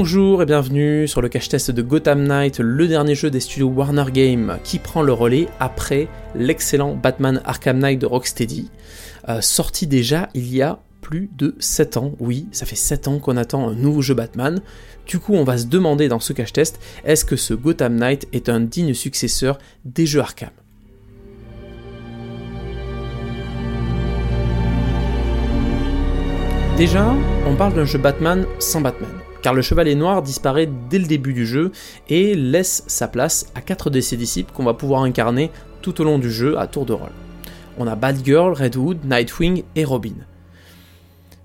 Bonjour et bienvenue sur le cache test de Gotham Knight, le dernier jeu des studios Warner Games qui prend le relais après l'excellent Batman Arkham Knight de Rocksteady, euh, sorti déjà il y a plus de 7 ans. Oui, ça fait 7 ans qu'on attend un nouveau jeu Batman. Du coup, on va se demander dans ce cache test, est-ce que ce Gotham Knight est un digne successeur des jeux Arkham? Déjà, on parle d'un jeu Batman sans Batman car le Chevalier Noir disparaît dès le début du jeu et laisse sa place à 4 de ses disciples qu'on va pouvoir incarner tout au long du jeu à tour de rôle. On a Batgirl, Red Hood, Nightwing et Robin.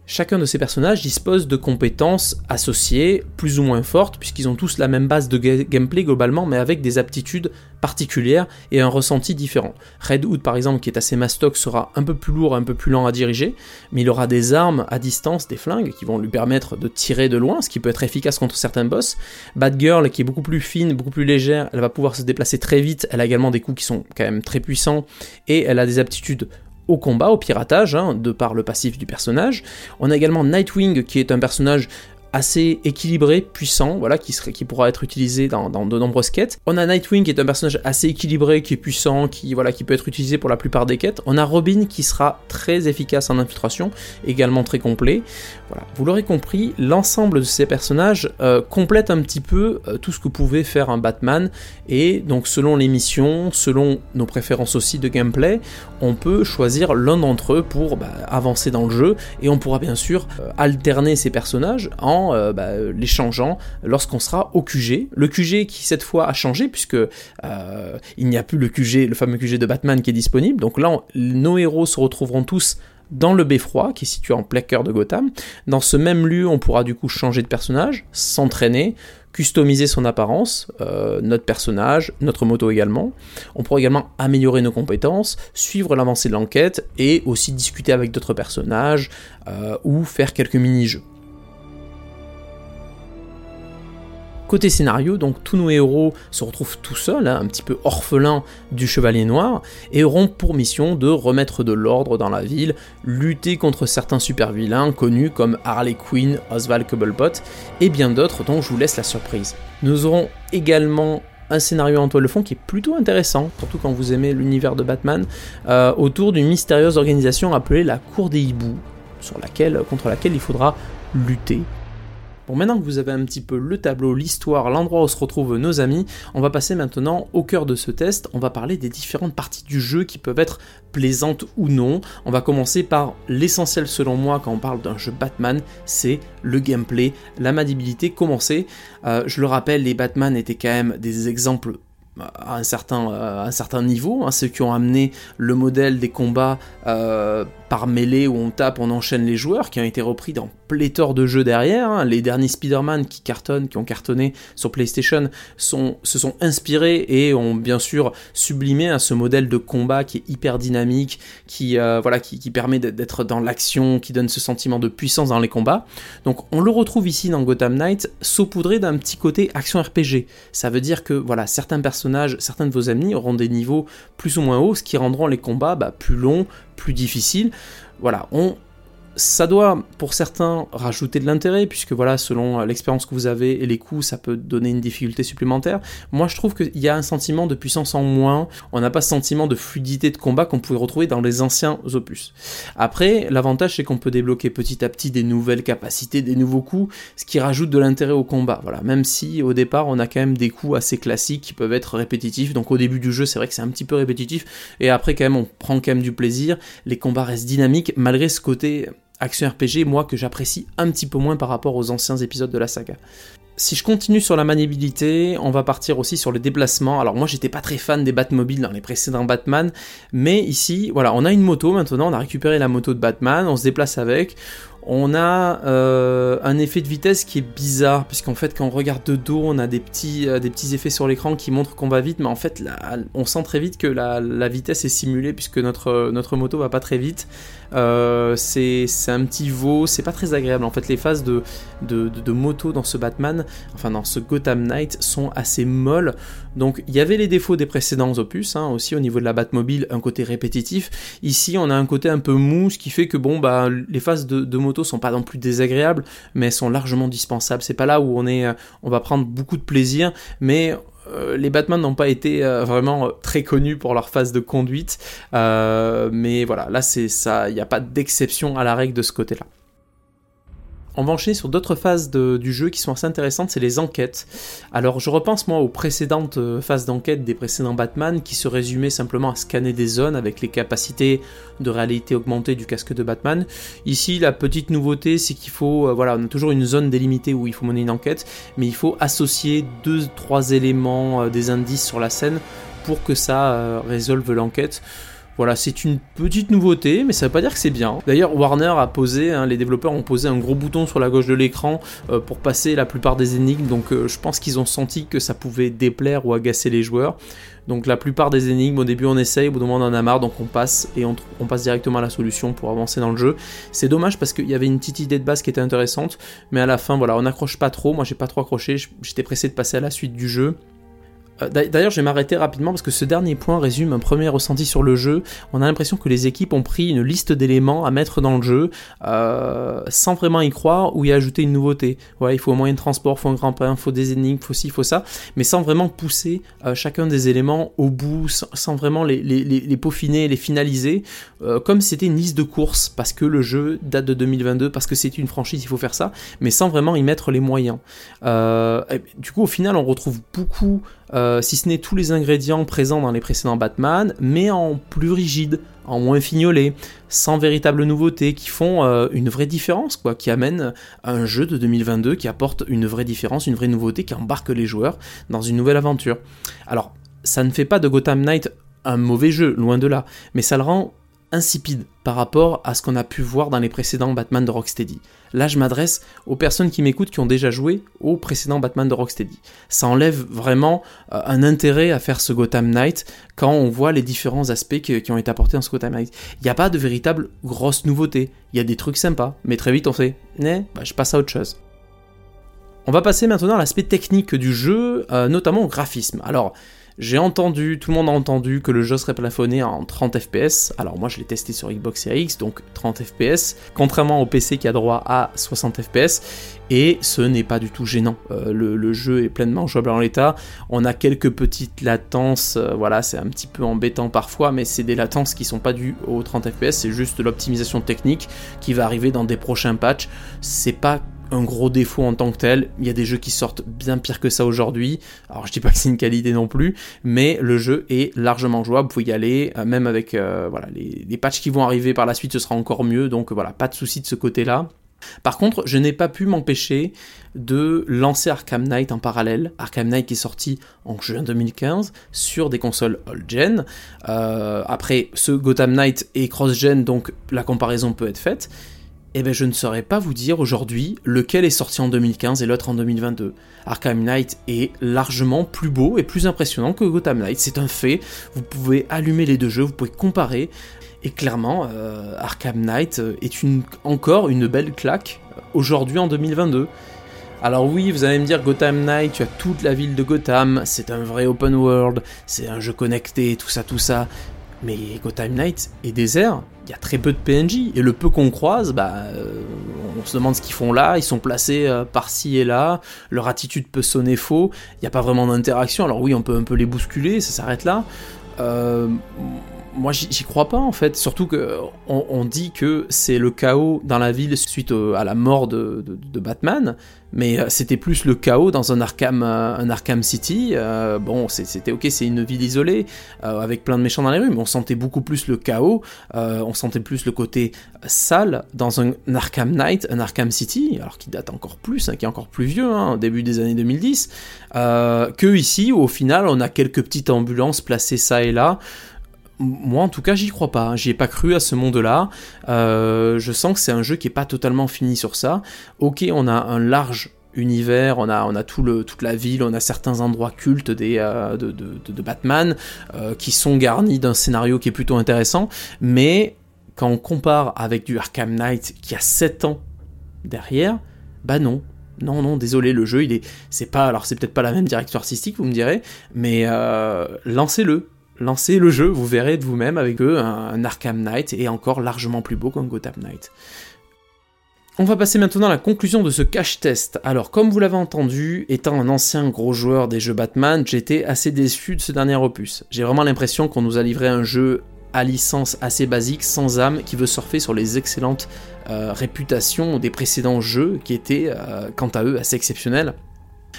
Chacun de ces personnages dispose de compétences associées, plus ou moins fortes, puisqu'ils ont tous la même base de gameplay globalement, mais avec des aptitudes particulières et un ressenti différent. Red Hood par exemple, qui est assez mastoc, sera un peu plus lourd, un peu plus lent à diriger, mais il aura des armes à distance, des flingues, qui vont lui permettre de tirer de loin, ce qui peut être efficace contre certains boss. Batgirl, qui est beaucoup plus fine, beaucoup plus légère, elle va pouvoir se déplacer très vite, elle a également des coups qui sont quand même très puissants, et elle a des aptitudes au combat, au piratage, hein, de par le passif du personnage. On a également Nightwing, qui est un personnage assez équilibré, puissant, voilà, qui, serait, qui pourra être utilisé dans, de nombreuses quêtes. On a Nightwing qui est un personnage assez équilibré, qui est puissant, qui, voilà, qui peut être utilisé pour la plupart des quêtes. On a Robin qui sera très efficace en infiltration, également très complet. Voilà. Vous l'aurez compris, l'ensemble de ces personnages euh, complète un petit peu euh, tout ce que pouvait faire un Batman, et donc selon les missions, selon nos préférences aussi de gameplay, on peut choisir l'un d'entre eux pour bah, avancer dans le jeu, et on pourra bien sûr euh, alterner ces personnages en euh, bah, les changeant lorsqu'on sera au QG. Le QG qui cette fois a changé puisque euh, il n'y a plus le QG, le fameux QG de Batman qui est disponible. Donc là, nos héros se retrouveront tous dans le beffroi, qui est situé en plein cœur de Gotham. Dans ce même lieu, on pourra du coup changer de personnage, s'entraîner, customiser son apparence, euh, notre personnage, notre moto également. On pourra également améliorer nos compétences, suivre l'avancée de l'enquête et aussi discuter avec d'autres personnages ou faire quelques mini-jeux. Côté scénario, donc tous nos héros se retrouvent tout seuls, hein, un petit peu orphelins du Chevalier Noir, et auront pour mission de remettre de l'ordre dans la ville, lutter contre certains super vilains connus comme Harley Quinn, Oswald Cobblepot, et bien d'autres dont je vous laisse la surprise. Nous aurons également un scénario en toile de fond qui est plutôt intéressant, surtout quand vous aimez l'univers de Batman, euh, autour d'une mystérieuse organisation appelée la Cour des Hiboux, contre laquelle il faudra lutter Bon, maintenant que vous avez un petit peu le tableau, l'histoire, l'endroit où se retrouvent nos amis, on va passer maintenant au cœur de ce test. On va parler des différentes parties du jeu qui peuvent être plaisantes ou non. On va commencer par l'essentiel selon moi quand on parle d'un jeu Batman, c'est le gameplay, la maniabilité. Commencer, euh, je le rappelle, les Batman étaient quand même des exemples à un certain, un certain niveau, hein, ceux qui ont amené le modèle des combats euh, par mêlée où on tape, on enchaîne les joueurs, qui ont été repris dans pléthore de jeux derrière. Hein. Les derniers Spider-Man qui cartonnent, qui ont cartonné sur PlayStation, sont, se sont inspirés et ont bien sûr sublimé à ce modèle de combat qui est hyper dynamique, qui, euh, voilà, qui, permet d'être dans l'action, qui donne ce sentiment de puissance dans les combats. Donc on le retrouve ici dans Gotham Knight, saupoudré d'un petit côté action RPG. Ça veut dire que voilà, certains personnages, certains de vos amis auront des niveaux plus ou moins hauts, ce qui rendront les combats bah, plus longs, plus difficile. Voilà, on, ça doit pour certains rajouter de l'intérêt puisque voilà selon l'expérience que vous avez et les coûts ça peut donner une difficulté supplémentaire. Moi je trouve qu'il y a un sentiment de puissance en moins. On n'a pas ce sentiment de fluidité de combat qu'on pouvait retrouver dans les anciens opus. Après l'avantage c'est qu'on peut débloquer petit à petit des nouvelles capacités des nouveaux coups ce qui rajoute de l'intérêt au combat. Voilà même si au départ on a quand même des coups assez classiques qui peuvent être répétitifs. Donc au début du jeu c'est vrai que c'est un petit peu répétitif. Et après quand même on prend quand même du plaisir. Les combats restent dynamiques malgré ce côté action RPG, moi, que j'apprécie un petit peu moins par rapport aux anciens épisodes de la saga. Si je continue sur la maniabilité, on va partir aussi sur le déplacement. Alors moi j'étais pas très fan des Batmobiles dans les précédents Batman, mais ici, voilà, on a une moto maintenant, on a récupéré la moto de Batman, on se déplace avec, on a euh, un effet de vitesse qui est bizarre, puisqu'en fait, quand on regarde de dos, on a des petits, euh, des petits effets sur l'écran qui montrent qu'on va vite, mais en fait, là, on sent très vite que la, vitesse est simulée, puisque notre, notre moto va pas très vite. Euh, c'est un petit veau, c'est pas très agréable. En fait, les phases de, de, moto dans ce Batman Enfin dans ce Gotham Knight, sont assez molles. Donc il y avait les défauts des précédents opus, hein, aussi au niveau de la Batmobile, un côté répétitif. Ici on a un côté un peu mou, ce qui fait que bon bah les phases de, moto sont pas non plus désagréables, mais sont largement dispensables. C'est pas là où on est, euh, on va prendre beaucoup de plaisir, mais euh, les Batman n'ont pas été euh, vraiment très connus pour leur phase de conduite, mais voilà, là c'est ça, il n'y a pas d'exception à la règle de ce côté-là. On va enchaîner sur d'autres phases du jeu qui sont assez intéressantes, c'est les enquêtes. Alors je repense moi aux précédentes euh, phases d'enquête des précédents Batman qui se résumaient simplement à scanner des zones avec les capacités de réalité augmentée du casque de Batman. Ici la petite nouveauté c'est qu'il faut, euh, voilà, on a toujours une zone délimitée où il faut mener une enquête, mais il faut associer deux, trois éléments, euh, des indices sur la scène pour que ça résolve l'enquête. Voilà, c'est une petite nouveauté, mais ça veut pas dire que c'est bien. D'ailleurs, Warner a posé, hein, les développeurs ont posé un gros bouton sur la gauche de l'écran euh, pour passer la plupart des énigmes, donc euh, je pense qu'ils ont senti que ça pouvait déplaire ou agacer les joueurs. Donc la plupart des énigmes, au début on essaye, au bout d'un moment on en a marre, donc on passe et on, on passe directement à la solution pour avancer dans le jeu. C'est dommage parce qu'il y avait une petite idée de base qui était intéressante, mais à la fin voilà, on n'accroche pas trop, moi j'ai pas trop accroché, j'étais pressé de passer à la suite du jeu. Euh, d'ailleurs, je vais m'arrêter rapidement parce que ce dernier point résume un premier ressenti sur le jeu. On a l'impression que les équipes ont pris une liste d'éléments à mettre dans le jeu euh, sans vraiment y croire ou y ajouter une nouveauté. Il faut un moyen de transport, il faut un grand pain, il faut des énigmes, il faut ci, il faut ça, mais sans vraiment pousser euh, chacun des éléments au bout, sans, vraiment les, peaufiner, les finaliser, comme c'était une liste de courses parce que le jeu date de 2022, parce que c'est une franchise, il faut faire ça, mais sans vraiment y mettre les moyens. du coup, au final, on retrouve beaucoup euh, si ce n'est tous les ingrédients présents dans les précédents Batman, mais en plus rigide, en moins fignolé, sans véritable nouveauté, qui font euh, une vraie différence, quoi, qui amènent un jeu de 2022 qui apporte une vraie différence, une vraie nouveauté, qui embarque les joueurs dans une nouvelle aventure. Alors, ça ne fait pas de Gotham Knight un mauvais jeu, loin de là, mais ça le rend insipide par rapport à ce qu'on a pu voir dans les précédents Batman de Rocksteady. Là, je m'adresse aux personnes qui m'écoutent qui ont déjà joué aux précédents Batman de Rocksteady. Ça enlève vraiment euh, un intérêt à faire ce Gotham Knight quand on voit les différents aspects qui, ont été apportés dans ce Gotham Knight. Il n'y a pas de véritable grosse nouveauté. Il y a des trucs sympas, mais très vite on fait, bah, je passe à autre chose. On va passer maintenant à l'aspect technique du jeu, euh, notamment au graphisme. Alors, j'ai entendu, tout le monde a entendu que le jeu serait plafonné en 30 fps. Alors moi je l'ai testé sur Xbox Series X, donc 30 fps, contrairement au PC qui a droit à 60 fps. Et ce n'est pas du tout gênant. Euh, le, jeu est pleinement jouable en l'état. On a quelques petites latences, euh, voilà, c'est un petit peu embêtant parfois, mais c'est des latences qui sont pas dues aux 30 fps, c'est juste l'optimisation technique qui va arriver dans des prochains patchs. C'est pas un gros défaut en tant que tel. Il y a des jeux qui sortent bien pire que ça aujourd'hui. Alors je dis pas que c'est une qualité non plus, mais le jeu est largement jouable. Vous pouvez y aller, euh, même avec euh, voilà les, patchs qui vont arriver par la suite, ce sera encore mieux. Donc voilà, pas de souci de ce côté-là. Par contre, je n'ai pas pu m'empêcher de lancer Arkham Knight en parallèle. Arkham Knight est sorti en juin 2015 sur des consoles old-gen. Euh, après, ce Gotham Knight est cross-gen, donc la comparaison peut être faite eh bien je ne saurais pas vous dire aujourd'hui lequel est sorti en 2015 et l'autre en 2022. Arkham Knight est largement plus beau et plus impressionnant que Gotham Knight, c'est un fait. Vous pouvez allumer les deux jeux, vous pouvez comparer. Et clairement, euh, Arkham Knight est une, encore une belle claque euh, aujourd'hui en 2022. Alors oui, vous allez me dire Gotham Knight, tu as toute la ville de Gotham, c'est un vrai open world, c'est un jeu connecté, tout ça, tout ça. Mais Gotham Knight est désert, il y a très peu de PNJ, et le peu qu'on croise, bah, euh, on se demande ce qu'ils font là, ils sont placés euh, par-ci et là, leur attitude peut sonner faux, il n'y a pas vraiment d'interaction, alors oui, on peut un peu les bousculer, ça s'arrête là. Euh, moi j'y crois pas en fait, surtout que on, dit que c'est le chaos dans la ville suite à la mort de, Batman, mais euh, c'était plus le chaos dans un Arkham, euh, un Arkham City. Euh, bon, c'était ok, c'est une ville isolée avec plein de méchants dans les rues, mais on sentait beaucoup plus le chaos, on sentait plus le côté sale dans un, Arkham Knight, un Arkham City, alors qui date encore plus, hein, qui est encore plus vieux, hein, au début des années 2010, que ici où au final on a quelques petites ambulances placées ça et là moi en tout cas j'y crois pas, hein. j'y ai pas cru à ce monde-là. Euh, je sens que c'est un jeu qui est pas totalement fini sur ça. Ok, on a un large univers, on a, tout toute la ville, on a certains endroits cultes euh, de, Batman euh, qui sont garnis d'un scénario qui est plutôt intéressant, mais quand on compare avec du Arkham Knight qui a 7 ans derrière, bah non, Non, non, désolé, le jeu, il est, c'est pas, alors c'est peut-être pas la même direction artistique, vous me direz, mais lancez-le, lancez le jeu, vous verrez de vous-même avec eux un, Arkham Knight et encore largement plus beau qu'un Gotham Knight. On va passer maintenant à la conclusion de ce cache test. Alors, comme vous l'avez entendu, étant un ancien gros joueur des jeux Batman, j'étais assez déçu de ce dernier opus. J'ai vraiment l'impression qu'on nous a livré un jeu à licence assez basique, sans âme, qui veut surfer sur les excellentes euh, réputations des précédents jeux qui étaient, euh, quant à eux, assez exceptionnels.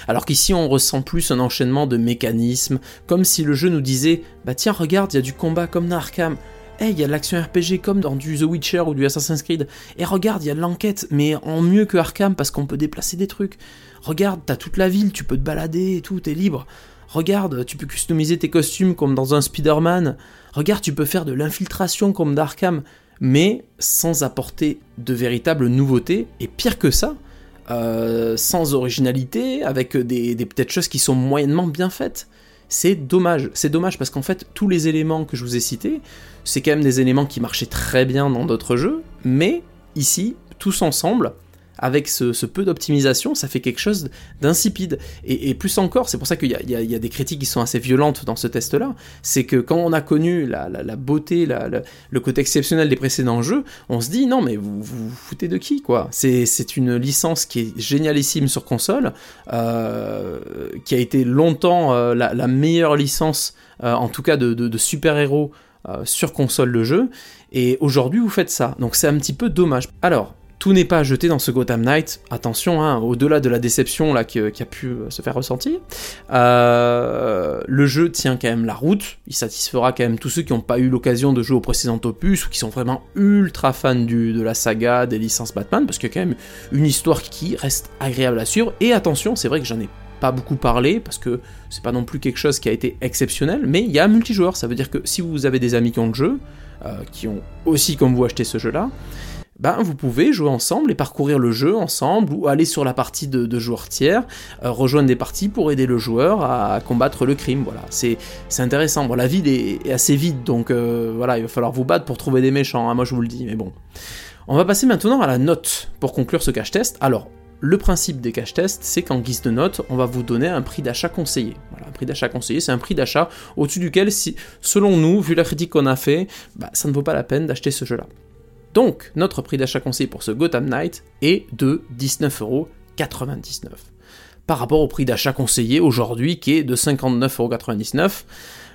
Alors qu'ici on ressent plus un enchaînement de mécanismes, comme si le jeu nous disait Bah tiens, regarde, il y a du combat comme dans Arkham, Hey, il y a de l'action RPG comme dans du The Witcher ou du Assassin's Creed. Et regarde, il y a de l'enquête, mais en mieux que Arkham parce qu'on peut déplacer des trucs. Regarde, t'as toute la ville, tu peux te balader et tout, t'es libre. Regarde, tu peux customiser tes costumes comme dans un Spider-Man. Regarde, tu peux faire de l'infiltration comme d'Arkham, mais sans apporter de véritables nouveautés. Et pire que ça, euh, sans originalité, avec des, des peut-être choses qui sont moyennement bien faites. C'est dommage, c'est dommage parce qu'en fait tous les éléments que je vous ai cités, c'est quand même des éléments qui marchaient très bien dans d'autres jeux, mais ici, tous ensemble, avec ce, peu d'optimisation, ça fait quelque chose d'insipide. Et, plus encore, c'est pour ça qu'il y, a des critiques qui sont assez violentes dans ce test-là, c'est que quand on a connu la, beauté, le côté exceptionnel des précédents jeux, on se dit non mais vous vous, foutez de qui quoi? C'est une licence qui est génialissime sur console, euh, qui a été longtemps euh, la, meilleure licence, euh, en tout cas de super-héros sur console de jeu, et aujourd'hui vous faites ça, donc c'est un petit peu dommage. Alors, tout n'est pas jeté dans ce Gotham Knight. Attention, hein, au-delà de la déception là qui, a pu euh, se faire ressentir, euh, le jeu tient quand même la route. Il satisfera quand même tous ceux qui n'ont pas eu l'occasion de jouer au précédent opus ou qui sont vraiment ultra fans de la saga des licences Batman, parce qu'il y a quand même une histoire qui reste agréable à suivre. Et attention, c'est vrai que j'en ai pas beaucoup parlé parce que c'est pas non plus quelque chose qui a été exceptionnel, mais il y a un multijoueur. Ça veut dire que si vous avez des amis qui ont le jeu, euh, qui ont aussi comme vous acheté ce jeu-là, ben, vous pouvez jouer ensemble et parcourir le jeu ensemble ou aller sur la partie de, joueurs tiers, euh, rejoindre des parties pour aider le joueur à, combattre le crime. Voilà, c'est intéressant. Bon, la ville est, assez vide, donc euh, voilà, il va falloir vous battre pour trouver des méchants. Hein, moi, je vous le dis, mais bon. On va passer maintenant à la note pour conclure ce cache test. Alors, le principe des cache tests, c'est qu'en guise de note, on va vous donner un prix d'achat conseillé. Voilà, un prix d'achat conseillé, c'est un prix d'achat au-dessus duquel, si, selon nous, vu la critique qu'on a fait, bah, ça ne vaut pas la peine d'acheter ce jeu-là. Donc, notre prix d'achat conseillé pour ce Gotham Knight est de 19,99€. Par rapport au prix d'achat conseillé aujourd'hui qui est de 59,99€.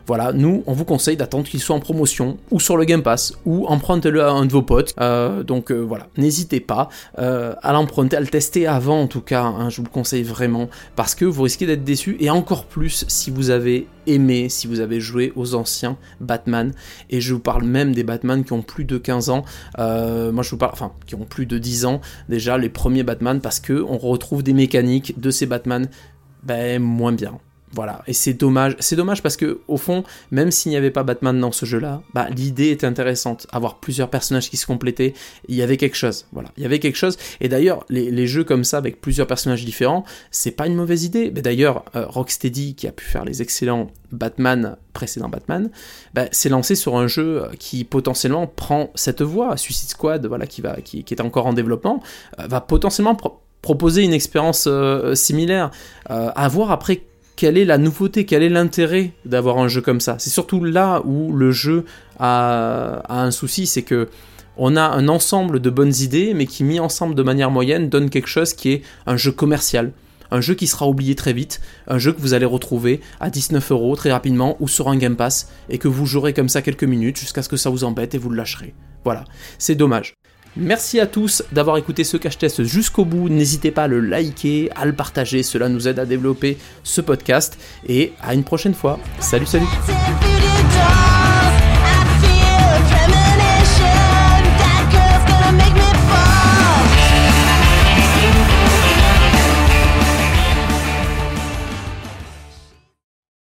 Voilà, nous, on vous conseille d'attendre qu'il soit en promotion, ou sur le Game Pass, ou empruntez-le à un de vos potes. Euh, donc euh, voilà, n'hésitez pas euh, à l'emprunter, à le tester avant en tout cas, hein, je vous le conseille vraiment, parce que vous risquez d'être déçu, et encore plus si vous avez aimé, si vous avez joué aux anciens Batman, et je vous parle même des Batman qui ont plus de 15 ans, moi je vous parle, enfin, qui ont plus de 10 ans, déjà les premiers Batman, parce que on retrouve des mécaniques de ces Batman ben, moins bien. Voilà, et c'est dommage, c'est dommage parce que au fond, même s'il n'y avait pas Batman dans ce jeu-là, bah, l'idée était intéressante, avoir plusieurs personnages qui se complétaient, il y avait quelque chose, voilà, il y avait quelque chose. Et d'ailleurs, les, jeux comme ça avec plusieurs personnages différents, c'est pas une mauvaise idée. Mais d'ailleurs, euh, Rocksteady qui a pu faire les excellents Batman précédents Batman, bah, s'est lancé sur un jeu qui potentiellement prend cette voie. Suicide Squad, voilà, qui va, qui, est encore en développement, euh, va potentiellement proposer une expérience euh, similaire. à voir après quelle est la nouveauté, quel est l'intérêt d'avoir un jeu comme ça? C'est surtout là où le jeu a, un souci, c'est que on a un ensemble de bonnes idées, mais qui mis ensemble de manière moyenne donne quelque chose qui est un jeu commercial. Un jeu qui sera oublié très vite, un jeu que vous allez retrouver à 19 euros très rapidement ou sur un Game Pass et que vous jouerez comme ça quelques minutes jusqu'à ce que ça vous embête et vous le lâcherez. Voilà, c'est dommage. Merci à tous d'avoir écouté ce cache test jusqu'au bout. N'hésitez pas à le liker, à le partager, cela nous aide à développer ce podcast. Et à une prochaine fois. Salut, salut